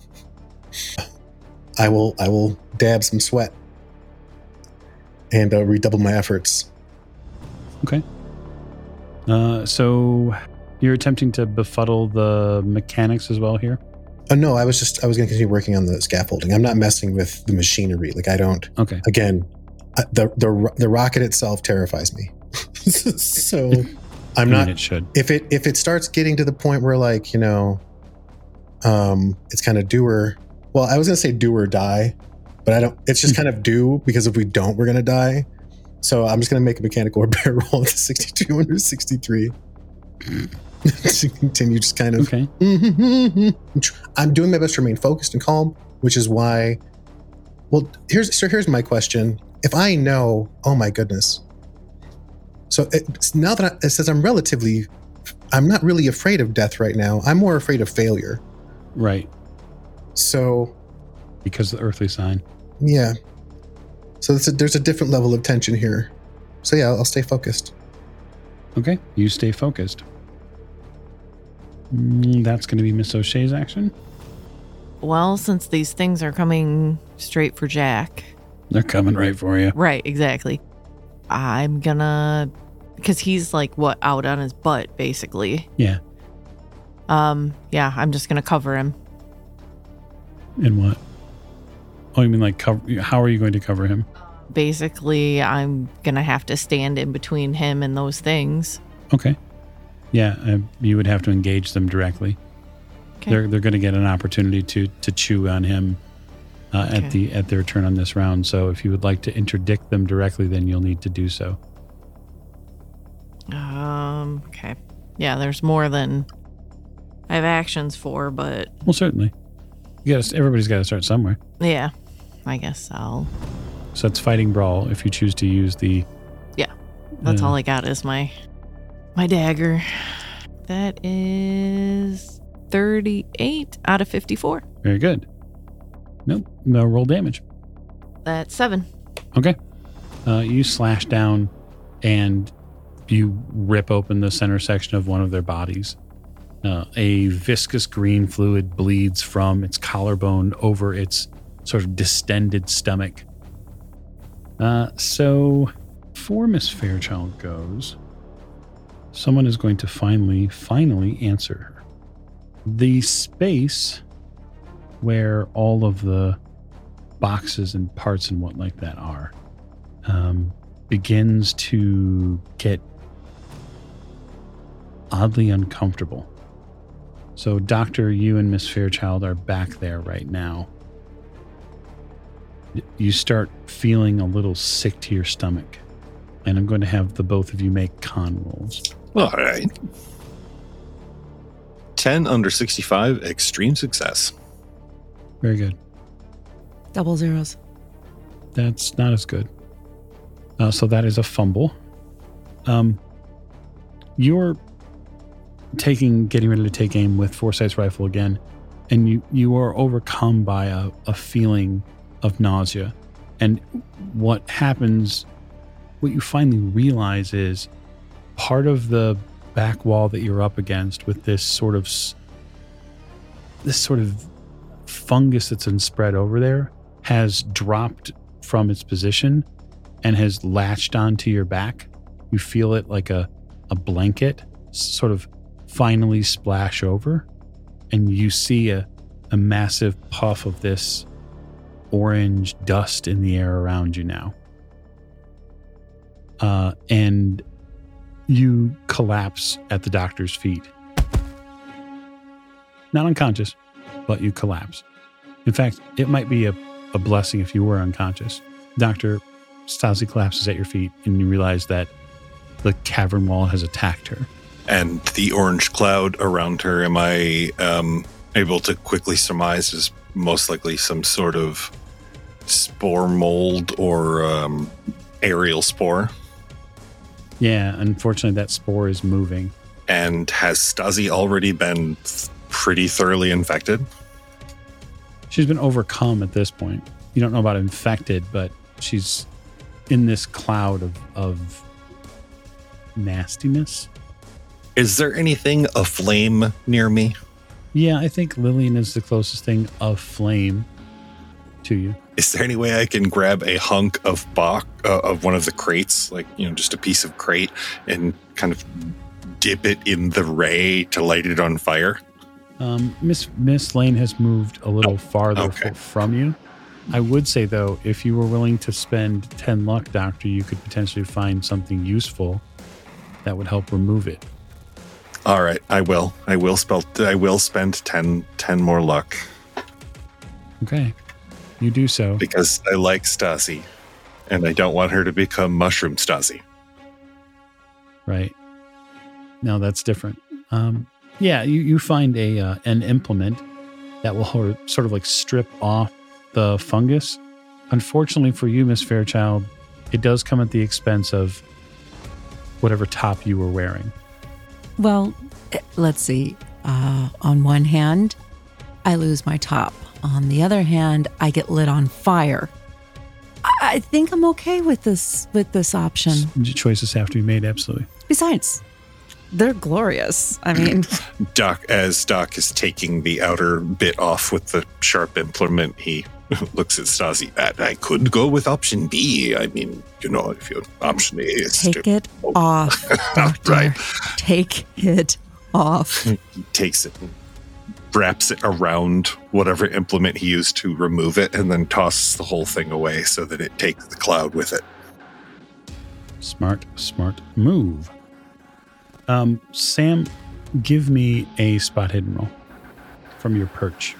I will, I will dab some sweat and uh, redouble my efforts. Okay. Uh, so you're attempting to befuddle the mechanics as well here. Oh, no, I was just, I was going to continue working on the scaffolding. I'm not messing with the machinery. Like, I don't, Okay. again, uh, the, the, the rocket itself terrifies me. so I'm I not, mean, it should. if it if it starts getting to the point where like you know um it's kind of do or well i was gonna say do or die but i don't it's just kind of do because if we don't we're gonna die so i'm just gonna make a mechanical repair roll to 62 under 63 to continue just kind of Okay. i'm doing my best to remain focused and calm which is why well here's so here's my question if i know oh my goodness so it, now that I, it says i'm relatively i'm not really afraid of death right now i'm more afraid of failure Right. so Because of the earthly sign. yeah so a, there's a different level of tension here so yeah i'll stay focused Okay. You stay focused. Mm, that's going to be Miss O'Shea's action. Well, since these things are coming straight for Jack. They're coming right for you. Right, exactly. I'm gonna because he's like what out on his butt basically. Yeah. Um yeah, I'm just gonna cover him. And what? Oh, you mean like cover? How are you going to cover him? Basically, I'm gonna have to stand in between him and those things. Okay. Yeah, uh, you would have to engage them directly. Okay. They're they're going to get an opportunity to to chew on him uh, Okay. at the at their turn on this round. So if you would like to interdict them directly, then you'll need to do so. Um okay. Yeah, there's more than I have actions for, but Well, certainly. You got everybody's got to start somewhere. yeah. I guess I'll So it's fighting brawl. If you choose to use the Yeah. that's Uh, all I got is my my dagger. That is 38 out of 54. very good. Nope. No roll damage. That's 7. Okay. Uh, you slash down and you rip open the center section of one of their bodies. Uh, a viscous green fluid bleeds from its collarbone over its sort of distended stomach. Uh, so, for Miss Fairchild goes, someone is going to finally, finally answer her. The space where all of the boxes and parts and what like that are um, begins to get oddly uncomfortable. So, Doctor, you and Miss Fairchild are back there right now. You start feeling a little sick to your stomach, and I'm going to have the both of you make con rolls. All right. 10 under 65, extreme success. Very good. Double zeros. That's not as good. Uh, so that is a fumble. Um, you're taking, getting ready to take aim with Forsyth's rifle again, and you you are overcome by a, a feeling of nausea. And what happens, what you finally realize is part of the back wall that you're up against with this sort of this sort of fungus that's been spread over there has dropped from its position and has latched onto your back. You feel it like a, a blanket sort of finally splash over, and you see a, a massive puff of this orange dust in the air around you now. Uh, and you collapse at the doctor's feet. Not unconscious, but you collapse. In fact, it might be a, a blessing if you were unconscious. Dr. Stazi collapses at your feet, and you realize that the cavern wall has attacked her. And the orange cloud around her, am I um, able to quickly surmise is most likely some sort of spore mold or um, aerial spore? Yeah, unfortunately, that spore is moving. And has Stazi already been pretty thoroughly infected? She's been overcome at this point. You don't know about infected, but she's in this cloud of, of nastiness. Is there anything aflame near me? Yeah, I think Lillian is the closest thing of flame to you. Is there any way I can grab a hunk of Bach uh, of one of the crates, like you know, just a piece of crate, and kind of dip it in the ray to light it on fire? Um, Miss Miss Lane has moved a little farther okay. f- from you. I would say though, if you were willing to spend ten luck, Doctor, you could potentially find something useful that would help remove it. All right, I will. I will spell. I will spend 10, 10 more luck Okay, you do so. because I like Stazi, and I don't want her to become Mushroom Stazi. Right. Now that's different. Um, yeah, you, you find a uh, an implement that will sort of like strip off the fungus. Unfortunately for you, Miss Fairchild, it does come at the expense of whatever top you were wearing. Well, let's see. Uh, on one hand, I lose my top. On the other hand, I get lit on fire. I, I think I'm okay with this with this option. Choices have to be made, absolutely. Besides, they're glorious. I mean, Doc, as Doc is taking the outer bit off with the sharp implement, he looks at Stazi. That I could go with option B. I mean, you know, if your option A is take to, it oh. off, doctor. Right. Take it off. he takes it and wraps it around whatever implement he used to remove it, and then tosses the whole thing away so that it takes the cloud with it. Smart, smart move. Um, Sam, give me a spot hidden roll from your perch.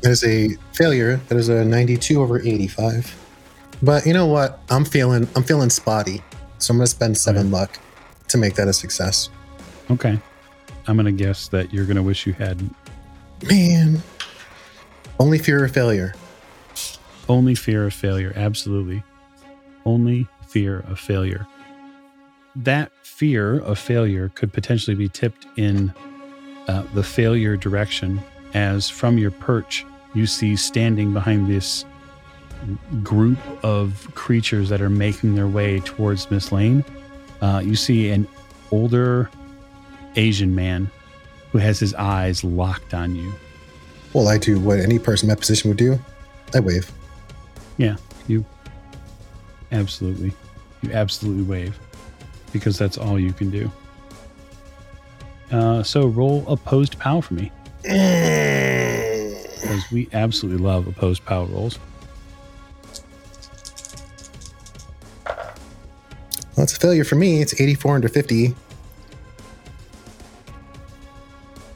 That is a failure. That is a 92 over 85. But you know what? I'm feeling I'm feeling spotty. So I'm gonna spend seven luck to make that a success. Okay. I'm going to guess that you're going to wish you had Man. Only fear of failure. Only fear of failure. Absolutely. Only fear of failure. That fear of failure could potentially be tipped in uh, the failure direction, as from your perch, you see standing behind this group of creatures that are making their way towards Miss Lane. Uh, you see an older Asian man who has his eyes locked on you. Well, I do what any person in my position would do. I wave. Yeah, you absolutely, you absolutely wave because that's all you can do. Uh, so roll opposed POW for me because we absolutely love opposed POW rolls. Well, it's a failure for me. It's 84 under 50.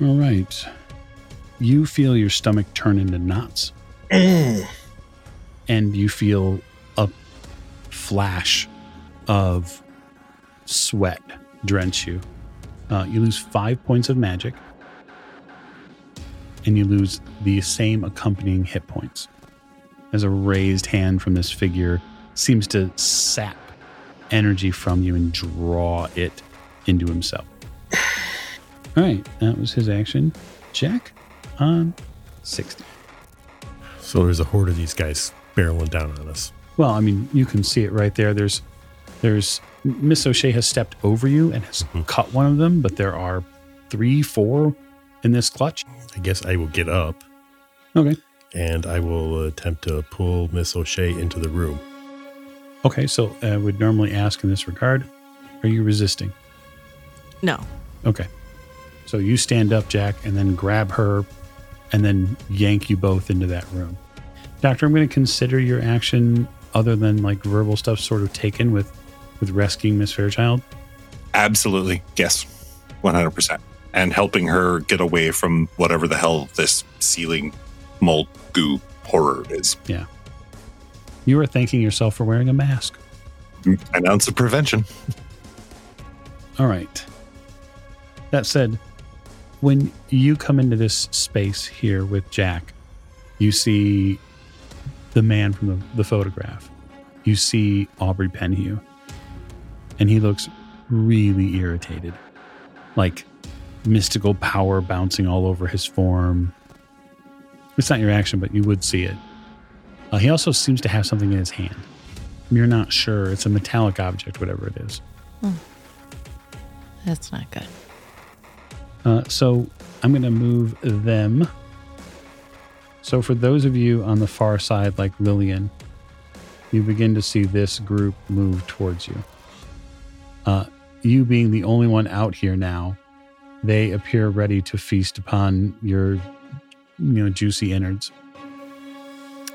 All right, you feel your stomach turn into knots, and you feel a flash of sweat drench you. Uh, you lose five points of magic, and you lose the same accompanying hit points. As a raised hand from this figure seems to sap energy from you and draw it into himself. All right, that was his action. Jack on 60. So there's a horde of these guys barreling down on us. Well, I mean, you can see it right there. There's, there's Miss O'Shea has stepped over you and has Mhm. cut one of them, but there are three, four in this clutch. I guess I will get up Okay. and I will attempt to pull Miss O'Shea into the room. Okay. So I would normally ask in this regard, are you resisting? No. Okay. So you stand up, Jack, and then grab her and then yank you both into that room. Doctor, I'm going to consider your action other than like verbal stuff sort of taken with with rescuing Miss Fairchild. Absolutely. Yes. 100%. And helping her get away from whatever the hell this ceiling mold goo horror is. Yeah. You are thanking yourself for wearing a mask. Mm, an ounce of prevention. All right. That said, when you come into this space here with Jack, you see the man from the, the photograph. You see Aubrey Penhew. And he looks really irritated. Like mystical power bouncing all over his form. It's not your action, but you would see it. Uh, he also seems to have something in his hand. You're not sure. It's a metallic object, whatever it is. That's not good. Uh, so I'm going to move them. So for those of you on the far side, like Lillian, you begin to see this group move towards you. Uh, you being the only one out here now, they appear ready to feast upon your, you know, juicy innards.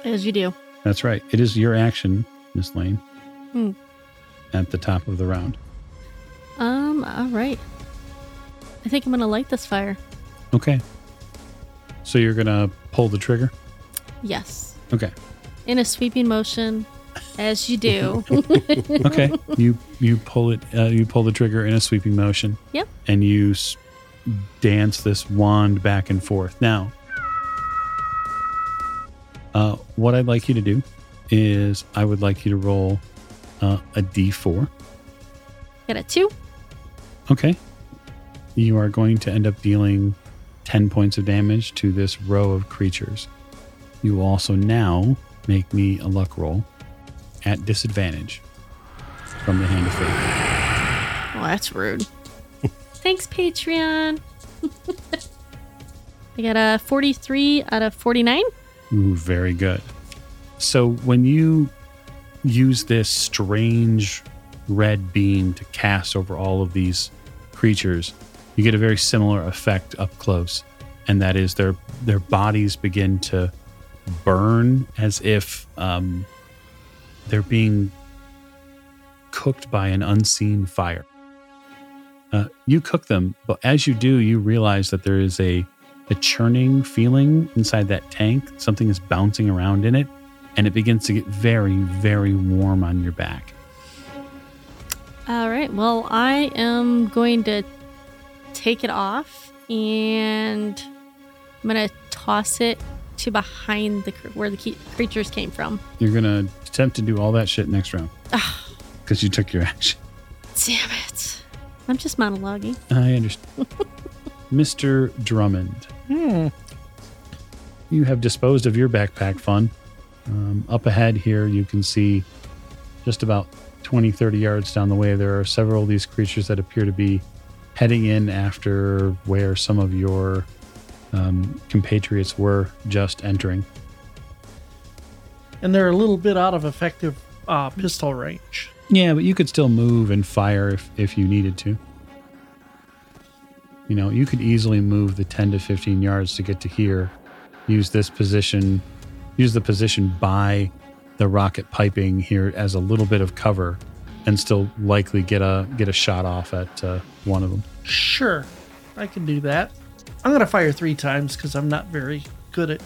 As you do. That's right. It is your action, Miss Lane. Hmm. At the top of the round. Um, all right. I think I'm gonna light this fire. Okay. So you're gonna pull the trigger. Yes. Okay. In a sweeping motion, as you do. okay. You you pull it uh, you pull the trigger in a sweeping motion. Yep. and you s- dance this wand back and forth. Now uh, what i'd like you to do is i would like you to roll uh, a d4 Got a two. okay. You are going to end up dealing 10 points of damage to this row of creatures. You will also now make me a luck roll at disadvantage from the hand of fate Well, that's rude. Thanks, Patreon. I got a 43 out of 49. Ooh, very good. So when you use this strange red beam to cast over all of these creatures, you get a very similar effect up close, and that is their their bodies begin to burn as if um, they're being cooked by an unseen fire. Uh, you cook them, but as you do, you realize that there is a a churning feeling inside that tank. Something is bouncing around in it, and it begins to get very, very warm on your back. All right. Well, I am going to take it off and I'm going to toss it to behind the where the ke- creatures came from. You're gonna attempt to do all that shit next round because you took your action. damn it. I'm just monologuing. I understand. Mr. Drummond, Hmm. you have disposed of your backpack fun. Um, up ahead here, you can see just about 20, 30 yards down the way, there are several of these creatures that appear to be heading in after where some of your um, compatriots were just entering. And they're a little bit out of effective uh, pistol range. Yeah, but you could still move and fire if, if you needed to. You know, you could easily move the 10 to 15 yards to get to here, use this position, use the position by the rocket piping here as a little bit of cover, and still likely get a get a shot off at uh, one of them. Sure, I can do that. I'm going to fire three times because I'm not very good at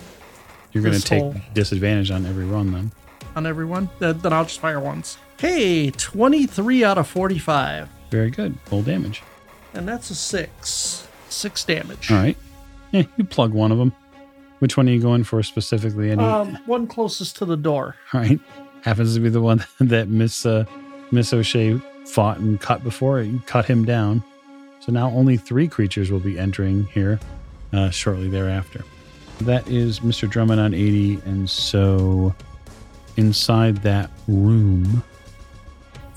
You're going to This take whole- disadvantage on every run then. on everyone. Then, then I'll just fire once. Hey, 23 out of 45. Very good. Full damage. And that's a six. Six damage. All right. Yeah, you plug one of them. Which one are you going for specifically? Any? Um, one closest to the door. All right. Happens to be the one that Miss uh, Miss O'Shea fought and cut before. You cut him down. So now only three creatures will be entering here uh, shortly thereafter. That is Mr. Drummond on 80. And so inside that room,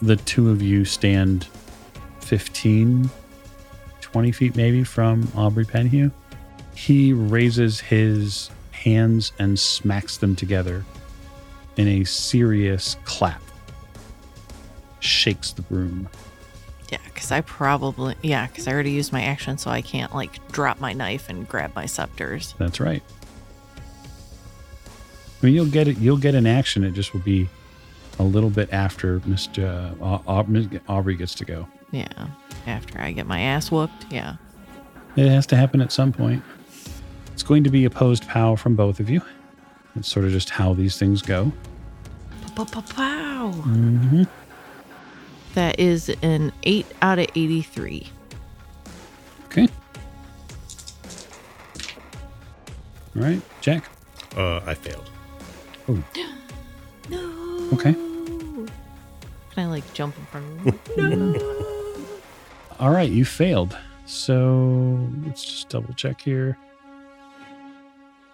the two of you stand 15, 20 feet maybe from Aubrey Penhew. He raises his hands and smacks them together in a serious clap. Shakes the room. Yeah, because I probably yeah, because I already used my action, so I can't like drop my knife and grab my scepters. That's right. I mean, you'll get it. You'll get an action. It just will be a little bit after Mr. Au- Aubrey gets to go. Yeah, after I get my ass whooped. Yeah. It has to happen at some point. It's going to be opposed pow from both of you. It's sort of just how these things go. Pow. Mm-hmm. That is an eight out of eighty-three. Okay. All right, Jack. Uh, I failed. Oh. No. Okay. Can I like jump in front of him? No. All right, you failed. So let's just double check here.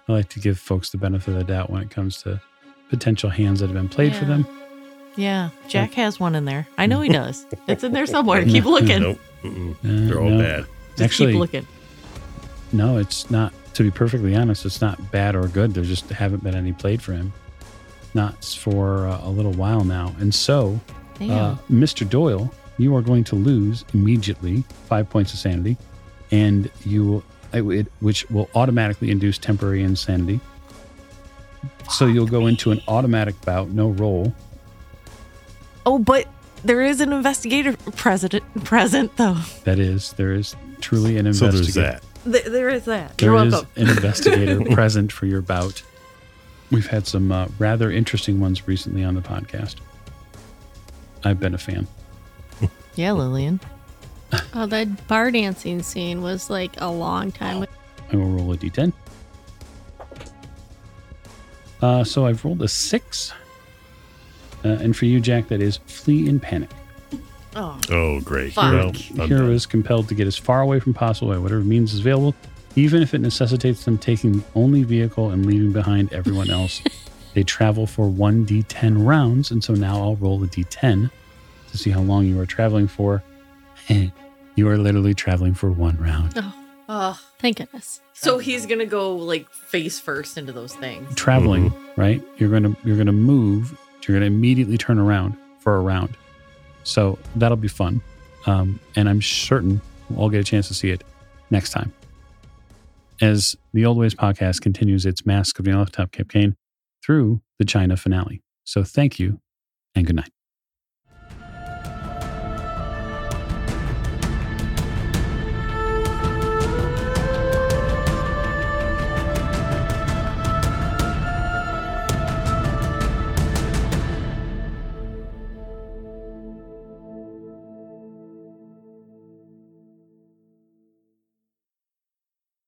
I like to give folks the benefit of the doubt when it comes to potential hands that have been played for them. Yeah, Jack has one in there. I know he does. It's in there somewhere. Keep looking. Nope. Uh, They're all no. bad. Just Actually, keep looking. no, it's not. To be perfectly honest, it's not bad or good. There just haven't been any played for him. Not for uh, a little while now. And so, uh, Mr. Doyle, you are going to lose immediately five points of sanity, and you will, it, it- which will automatically induce temporary insanity. So you'll go into an automatic bout, no roll. Oh, but there is an investigator president present though. That is, there is truly an So investigator. there's that. Th- there is that. There You're is welcome. an investigator present for your bout. We've had some uh, rather interesting ones recently on the podcast. I've been a fan. Yeah, Lillian. Oh, that bar dancing scene was like a long time. I will roll a d10. Uh, so I've rolled a six. Uh, and for you, Jack, that is flee in panic. Oh, Oh, great. Fuck. Well, I'm Hero is compelled to get as far away from possible by whatever means is available, even if it necessitates them taking the only vehicle and leaving behind everyone else. they travel for 1d10 rounds, and so now I'll roll a d10 to see how long you are traveling for. you are literally traveling for one round. oh. Thank goodness. So he's gonna go like face first into those things. Traveling, right? You're gonna you're gonna move. You're gonna immediately turn around for a round. So that'll be fun, um, and I'm certain we'll all get a chance to see it next time. As the Old Ways podcast continues its Mask of the Top campaign through the China finale. So thank you and good night.